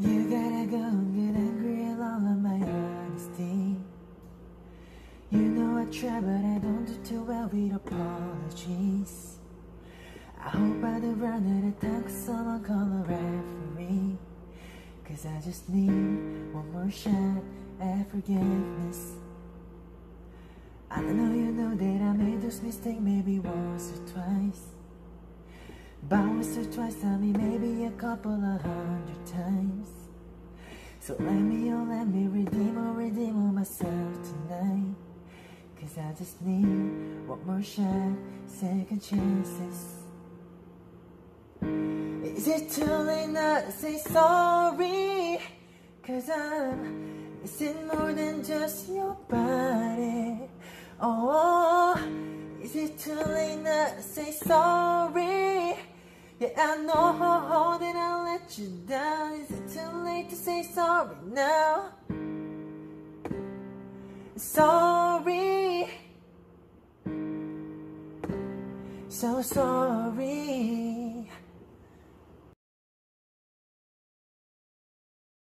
You gotta go and get angry at all of my honesty. You know I try, but I don't do too well with apologies. I hope I don't run out of time, cause someone call a referee. Cause I just need one more shot at forgiveness. I know you know that I made those mistakes maybe once or twice. But once or twice, tell me maybe a couple of hundred times. So let me, oh, let me redeem or redeem oh, all myself tonight. Cause I just need one more shot, second chances. Is it too late now to say sorry? Cause I'm missing more than just your body. Oh, is it too late now to say sorry? Yeah, I know that I let you down. Say sorry now? Sorry. So sorry.